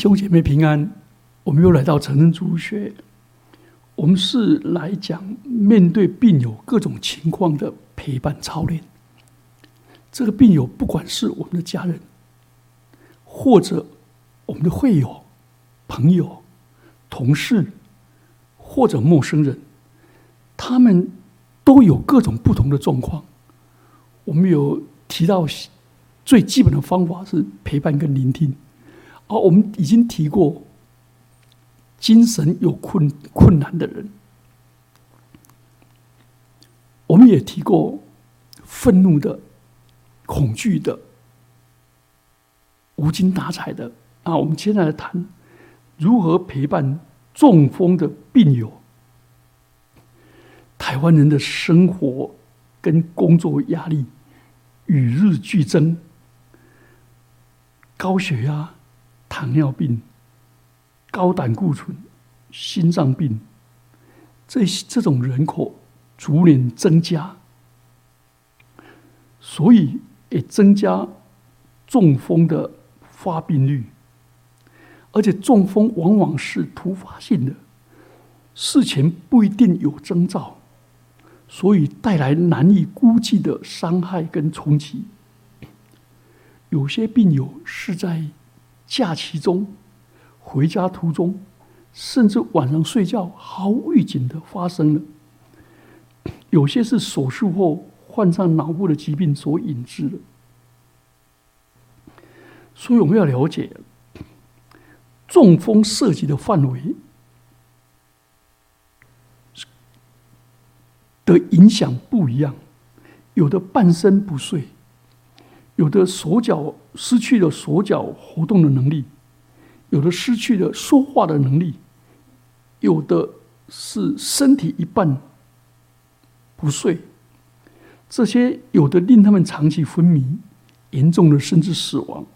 兄姐妹平安，我们又来到成人主学。我们是来讲面对病友各种情况的陪伴操练。这个病友不管是我们的家人，或者我们的会友、朋友、同事，或者陌生人，他们都有各种不同的状况。我们有提到最基本的方法是陪伴跟聆听。哦，我们已经提过，精神有困困难的人，我们也提过愤怒的、恐惧的、无精打采的啊。我们接下来谈如何陪伴中风的病友。台湾人的生活跟工作压力与日俱增，高血压。糖尿病、高胆固醇、心脏病，这这种人口逐年增加，所以也增加中风的发病率。而且中风往往是突发性的，事前不一定有征兆，所以带来难以估计的伤害跟冲击。有些病友是在。假期中，回家途中，甚至晚上睡觉毫无预警的发生了。有些是手术后患上脑部的疾病所引致的。所以我们要了解，中风涉及的范围的影响不一样，有的半身不遂。有的手脚失去了手脚活动的能力，有的失去了说话的能力，有的是身体一半不遂，这些有的令他们长期昏迷，严重的甚至死亡。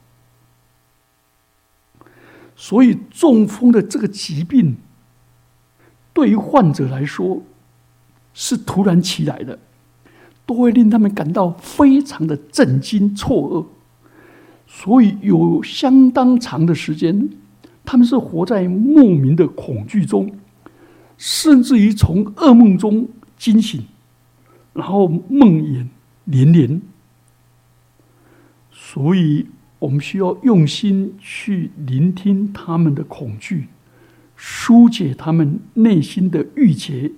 所以中风的这个疾病，对于患者来说是突然起来的。都会令他们感到非常的震惊、错愕，所以有相当长的时间，他们是活在莫名的恐惧中，甚至于从噩梦中惊醒，然后梦魇连连。所以我们需要用心去聆听他们的恐惧，疏解他们内心的郁结。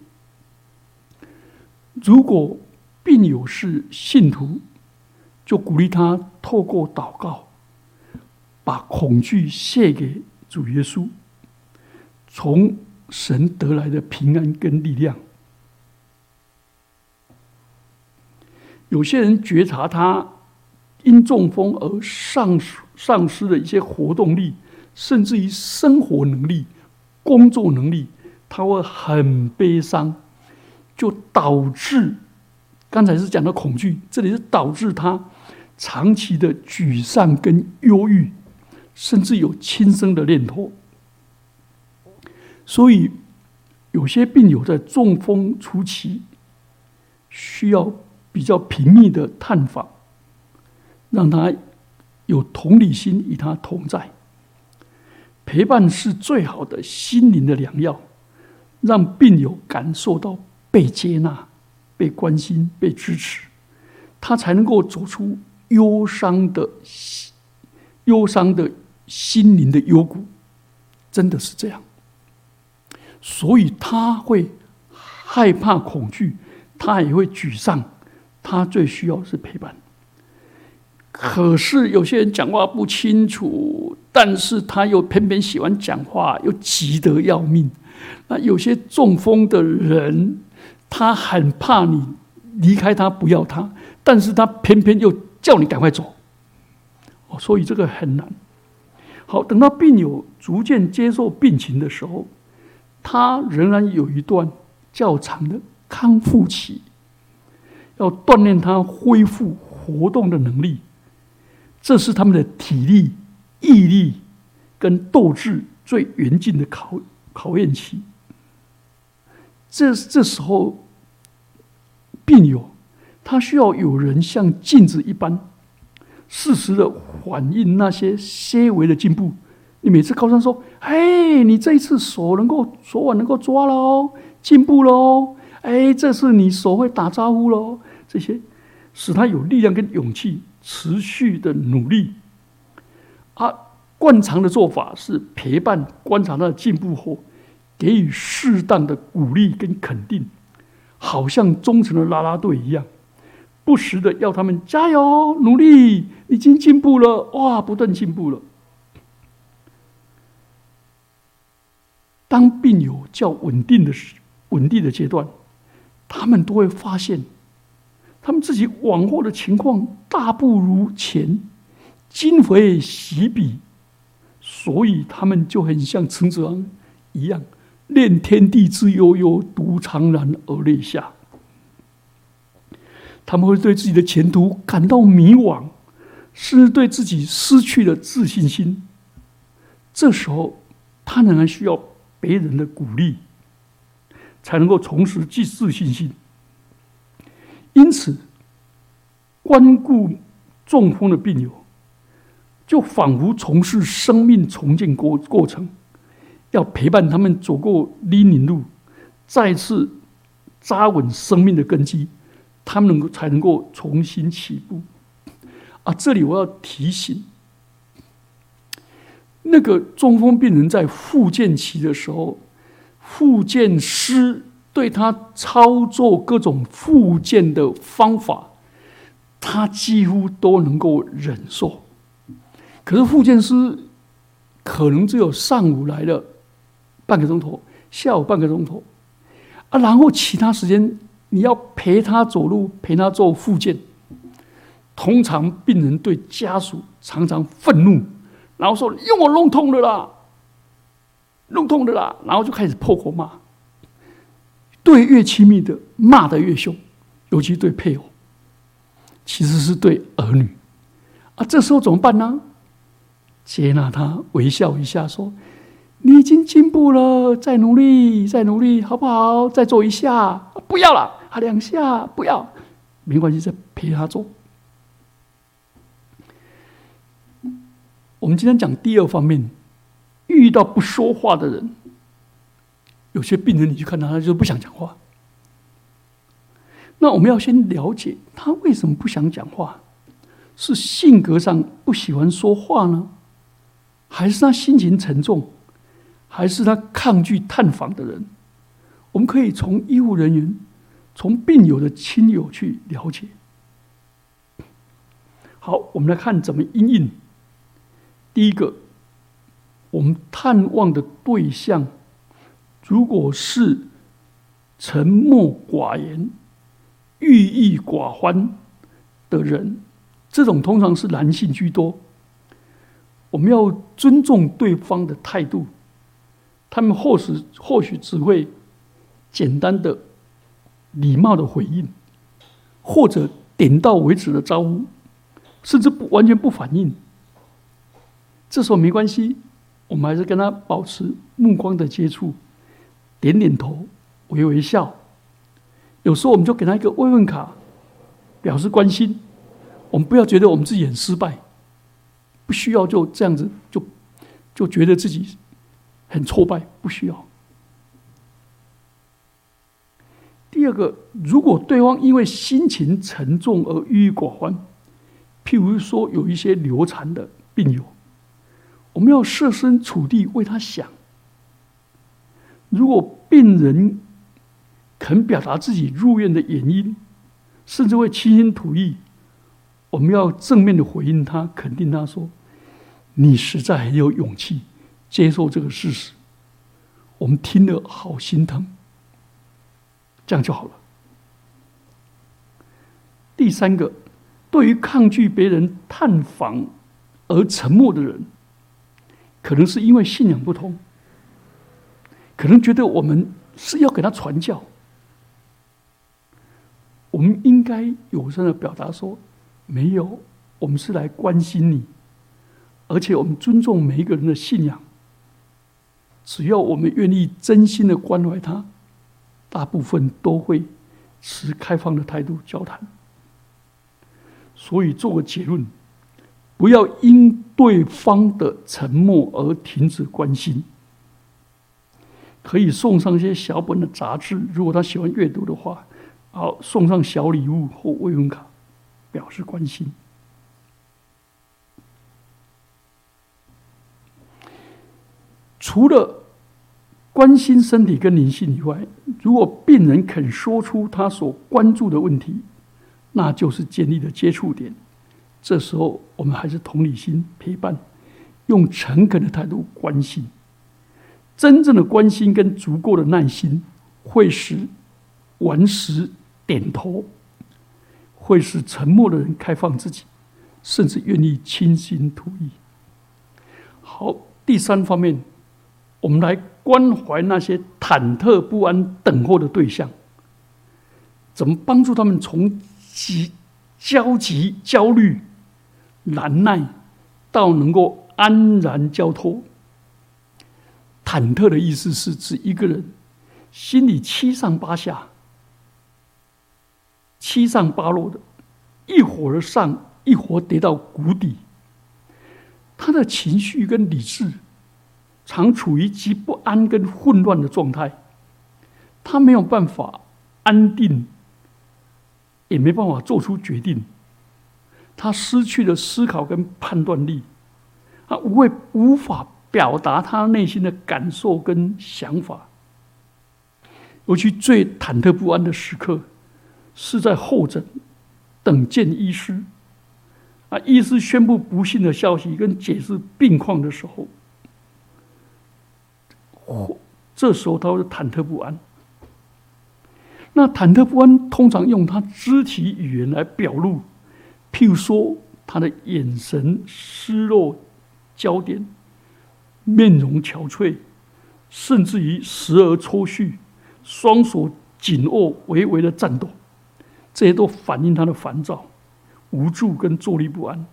如果病友是信徒，就鼓励他透过祷告，把恐惧献给主耶稣，从神得来的平安跟力量。有些人觉察他因中风而丧失丧失的一些活动力，甚至于生活能力、工作能力，他会很悲伤，就导致。刚才是讲到恐惧，这里是导致他长期的沮丧跟忧郁，甚至有轻生的念头。所以，有些病友在中风初期需要比较频密的探访，让他有同理心与他同在。陪伴是最好的心灵的良药，让病友感受到被接纳。被关心、被支持，他才能够走出忧伤的心、忧伤的心灵的幽谷。真的是这样，所以他会害怕、恐惧，他也会沮丧。他最需要是陪伴。可是有些人讲话不清楚，但是他又偏偏喜欢讲话，又急得要命。那有些中风的人。他很怕你离开他，不要他，但是他偏偏又叫你赶快走，哦，所以这个很难。好，等到病友逐渐接受病情的时候，他仍然有一段较长的康复期，要锻炼他恢复活动的能力，这是他们的体力、毅力跟斗志最严峻的考考验期。这这时候，病友他需要有人像镜子一般，适时的反映那些些微的进步，你每次高三说：“哎，你这一次手能够手腕能够抓了哦，进步了哦。哎，这次你手会打招呼喽。”这些使他有力量跟勇气持续的努力。啊，惯常的做法是陪伴、观察他的进步后，给予适当的鼓励跟肯定，好像忠诚的啦啦队一样。不时的要他们加油努力，已经进步了哇，不断进步了。当病友较稳定的时，稳定的阶段，他们都会发现，他们自己往后的情况大不如前，今非昔比，所以他们就很像陈子昂一样，恋天地之悠悠，独怆然而泪下。他们会对自己的前途感到迷惘，甚至对自己失去了自信心。这时候，他仍然需要别人的鼓励，才能够重拾自自信心。因此，关顾中风的病友，就仿佛从事生命重建过过程，要陪伴他们走过泥泞路，再次扎稳生命的根基。他们能够才能够重新起步，啊！这里我要提醒，那个中风病人在复健期的时候，复健师对他操作各种复健的方法，他几乎都能够忍受。可是复健师可能只有上午来了半个钟头，下午半个钟头，啊，然后其他时间。你要陪他走路，陪他做复健。通常病人对家属常常愤怒，然后说：“用我弄痛的啦，弄痛的啦。”然后就开始破口骂。对越亲密的骂的越凶，尤其对配偶，其实是对儿女。啊，这时候怎么办呢？接纳他，微笑一下，说：“你已经进步了，再努力，再努力，好不好？再做一下。”不要了，啊，两下不要，没关系，再陪他做。我们今天讲第二方面，遇到不说话的人，有些病人你去看他，他就不想讲话。那我们要先了解他为什么不想讲话，是性格上不喜欢说话呢，还是他心情沉重，还是他抗拒探访的人？我们可以从医护人员、从病友的亲友去了解。好，我们来看怎么应应。第一个，我们探望的对象，如果是沉默寡言、郁郁寡欢的人，这种通常是男性居多。我们要尊重对方的态度，他们或许或许只会。简单的、礼貌的回应，或者点到为止的招呼，甚至不完全不反应。这时候没关系，我们还是跟他保持目光的接触，点点头，微微笑。有时候我们就给他一个慰问卡，表示关心。我们不要觉得我们自己很失败，不需要就这样子就就觉得自己很挫败，不需要。第二个，如果对方因为心情沉重而郁郁寡欢，譬如说有一些流产的病友，我们要设身处地为他想。如果病人肯表达自己入院的原因，甚至会倾心吐意，我们要正面的回应他，肯定他说：“你实在很有勇气接受这个事实。”我们听了好心疼。这样就好了。第三个，对于抗拒别人探访而沉默的人，可能是因为信仰不同，可能觉得我们是要给他传教。我们应该友善的表达说：“没有，我们是来关心你，而且我们尊重每一个人的信仰。只要我们愿意真心的关怀他。”大部分都会持开放的态度交谈，所以做个结论：不要因对方的沉默而停止关心。可以送上一些小本的杂志，如果他喜欢阅读的话，好送上小礼物或慰问卡，表示关心。除了关心身体跟灵性以外，如果病人肯说出他所关注的问题，那就是建立的接触点。这时候，我们还是同理心陪伴，用诚恳的态度关心。真正的关心跟足够的耐心，会使顽石点头，会使沉默的人开放自己，甚至愿意倾心吐意。好，第三方面，我们来关怀那些忐忑不安等候的对象，怎么帮助他们从急、焦急、焦虑、难耐，到能够安然交托。忐忑的意思是指一个人心里七上八下、七上八落的，一会儿上，一会儿跌到谷底。他的情绪跟理智常处于极不安跟混乱的状态，他没有办法安定，也没办法做出决定。他失去了思考跟判断力，他无会无法。表达他内心的感受跟想法，尤其最忐忑不安的时刻，是在候诊等见医师，啊，医师宣布不幸的消息跟解释病况的时候，或这时候他会忐忑不安。那忐忑不安通常用他肢体语言来表露，譬如说他的眼神失落焦点。面容憔悴，甚至于时而抽搐，双手紧握，微微的颤抖，这些都反映他的烦躁、无助跟坐立不安。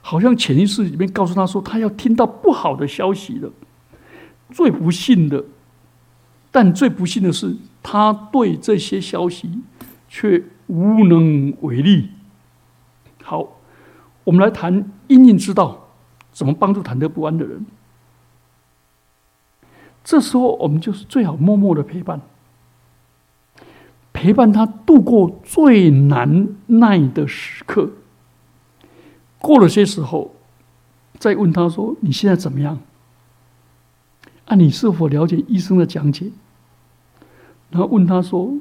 好像潜意识里面告诉他说，他要听到不好的消息了。最不幸的，但最不幸的是，他对这些消息却无能为力。好，我们来谈阴影之道。怎么帮助忐忑不安的人？这时候，我们就是最好默默的陪伴，陪伴他度过最难耐的时刻。过了些时候，再问他说：“你现在怎么样？”啊，你是否了解医生的讲解？然后问他说：“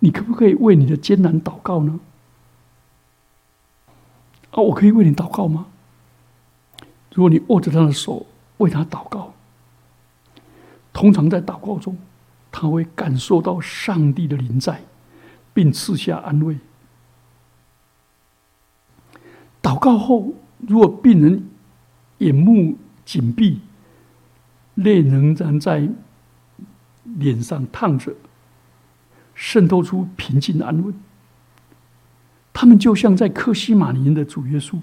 你可不可以为你的艰难祷告呢？”啊，我可以为你祷告吗？如果你握着他的手为他祷告，通常在祷告中，他会感受到上帝的临在，并赐下安慰。祷告后，如果病人眼目紧闭，泪仍然在脸上烫着，渗透出平静安稳，他们就像在克西马尼的主耶稣。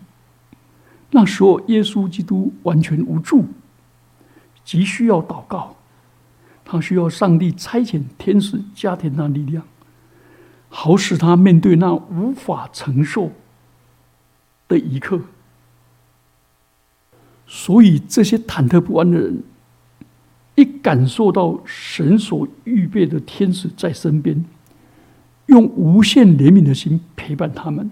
那时候，耶稣基督完全无助，急需要祷告，他需要上帝差遣天使加添他力量，好使他面对那无法承受的一刻。所以，这些忐忑不安的人，一感受到神所预备的天使在身边，用无限怜悯的心陪伴他们。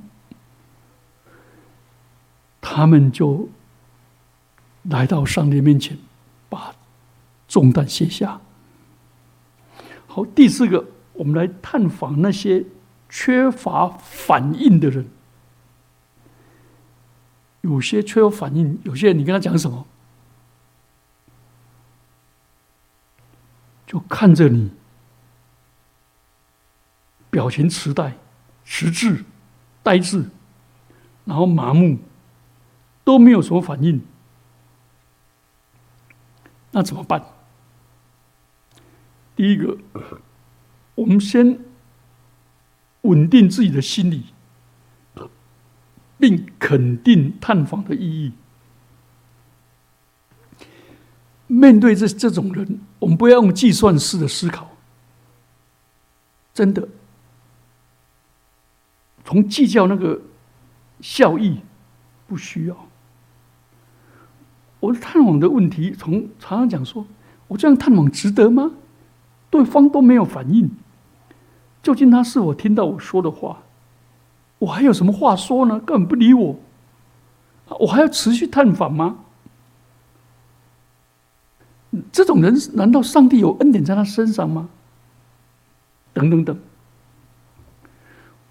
他们就来到上帝面前，把重担卸下。好，第四个，我们来探访那些缺乏反应的人。有些缺乏反应，有些人你跟他讲什么，就看着你，表情迟呆、迟滞、呆滞，然后麻木。都没有什么反应，那怎么办？第一个，我们先稳定自己的心理，并肯定探访的意义。面对这这种人，我们不要用计算式的思考，真的，从计较那个效益，不需要。我探访的问题，从常常讲说，我这样探访值得吗？对方都没有反应，究竟他是否听到我说的话？我还有什么话说呢？根本不理我，我还要持续探访吗？这种人难道上帝有恩典在他身上吗？等等等，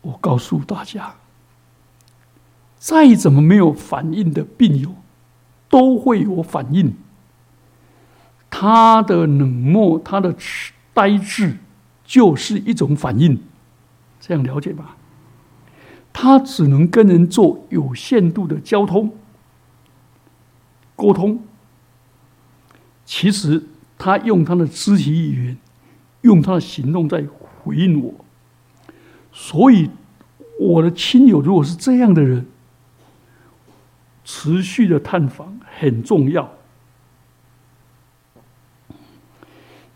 我告诉大家，再怎么没有反应的病友，都会有反应。他的冷漠，他的呆滞，就是一种反应。这样了解吧？他只能跟人做有限度的交通、沟通。其实他用他的肢体语言，用他的行动在回应我。所以，我的亲友如果是这样的人，持续的探访很重要。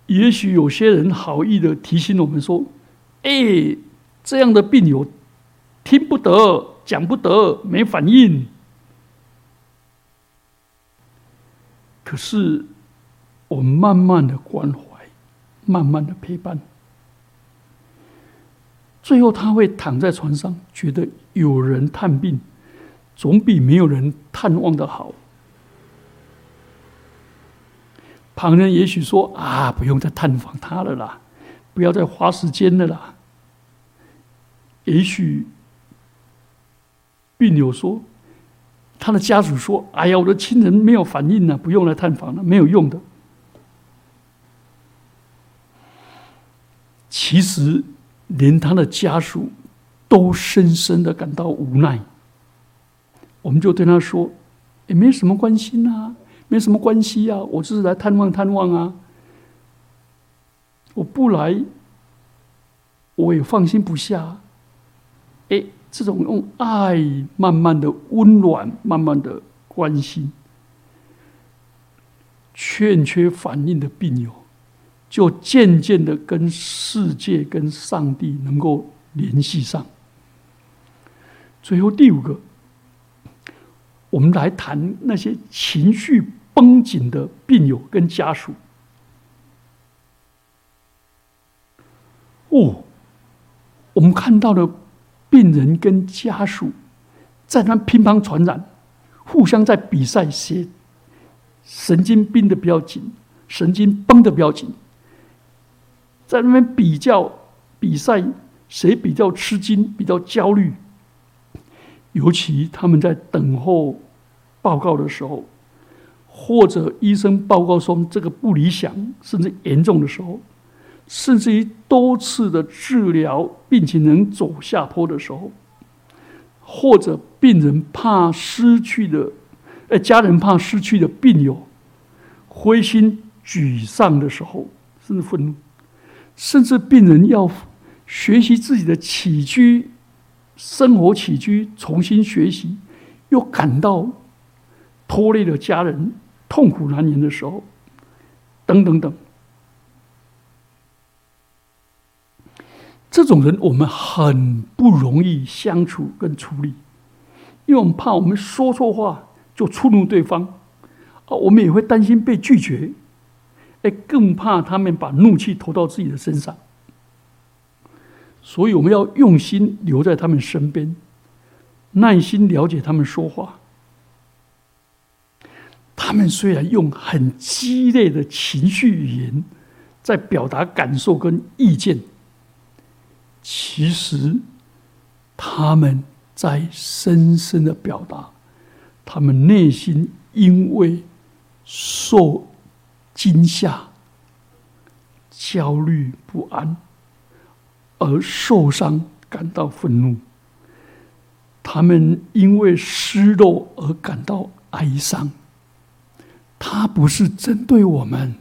也许有些人好意的提醒我们说：“哎，这样的病友听不得，讲不得，没反应。”可是，我慢慢的关怀，慢慢的陪伴，最后他会躺在床上，觉得有人探病，总比没有人探望的好。旁人也许说：“啊，不用再探访他了啦，不要再花时间了啦。”也许病友说：“他的家属说：‘哎呀，我的亲人没有反应呢，不用来探访了，没有用的。’”其实，连他的家属都深深的感到无奈。我们就对他说：“也没什么关系呐。”没什么关系呀，我只是来探望探望啊。我不来，我也放心不下。哎，这种用爱慢慢的温暖，慢慢的关心，欠缺反应的病友，就渐渐的跟世界、跟上帝能够联系上。最后第五个。我们来谈那些情绪绷紧的病友跟家属。哦，我们看到的病人跟家属在那乒乓传染，互相在比赛谁神经绷的比较紧，神经绷的比较紧，在那边比较比赛谁比较吃惊，比较焦虑。尤其他们在等候报告的时候，或者医生报告说这个不理想，甚至严重的时候，甚至于多次的治疗病情能走下坡的时候，或者病人怕失去的，呃，家人怕失去的病友，灰心沮丧的时候，甚至愤怒，甚至病人要学习自己的起居。生活起居重新学习，又感到拖累了家人，痛苦难言的时候，等等等，这种人我们很不容易相处跟处理，因为我们怕我们说错话就触怒对方，啊，我们也会担心被拒绝，哎，更怕他们把怒气投到自己的身上。所以我们要用心留在他们身边，耐心了解他们说话。他们虽然用很激烈的情绪语言在表达感受跟意见，其实他们在深深的表达，他们内心因为受惊吓、焦虑不安。而受伤，感到愤怒；他们因为失落而感到哀伤。他不是针对我们，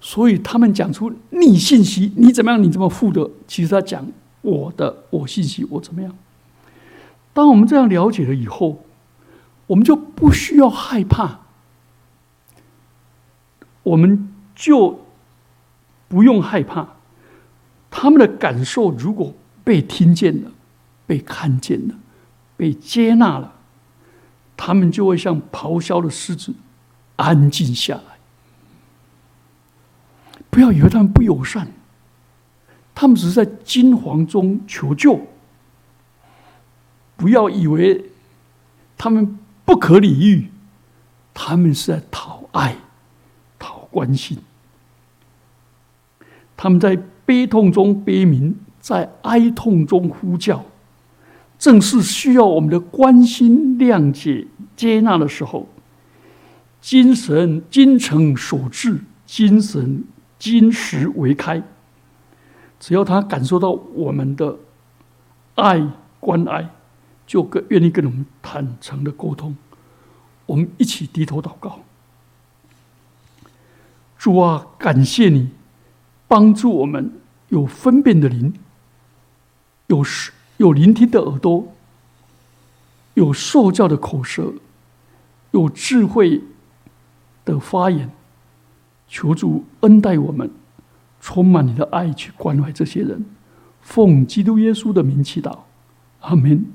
所以他们讲出逆信息，你怎么样？你怎么负的？其实他讲我的，我信息，我怎么样？当我们这样了解了以后，我们就不需要害怕，我们就不用害怕。他们的感受如果被听见了、被看见了、被接纳了，他们就会像咆哮的狮子，安静下来。不要以为他们不友善，他们只是在惊惶中求救。不要以为他们不可理喻，他们是在讨爱、关心。他们在悲痛中悲鸣，在哀痛中呼叫，正是需要我们的关心、谅解、接纳的时候。精神精诚所至，精神金石为开。只要他感受到我们的爱、关爱。就更愿意跟我们坦诚的沟通，我们一起低头祷告。主啊，感谢你帮助我们有分辨的灵，有有聆听的耳朵，有受教的口舌，有智慧的发言。求主恩待我们，充满你的爱去关怀这些人。奉基督耶稣的名祈祷，阿门。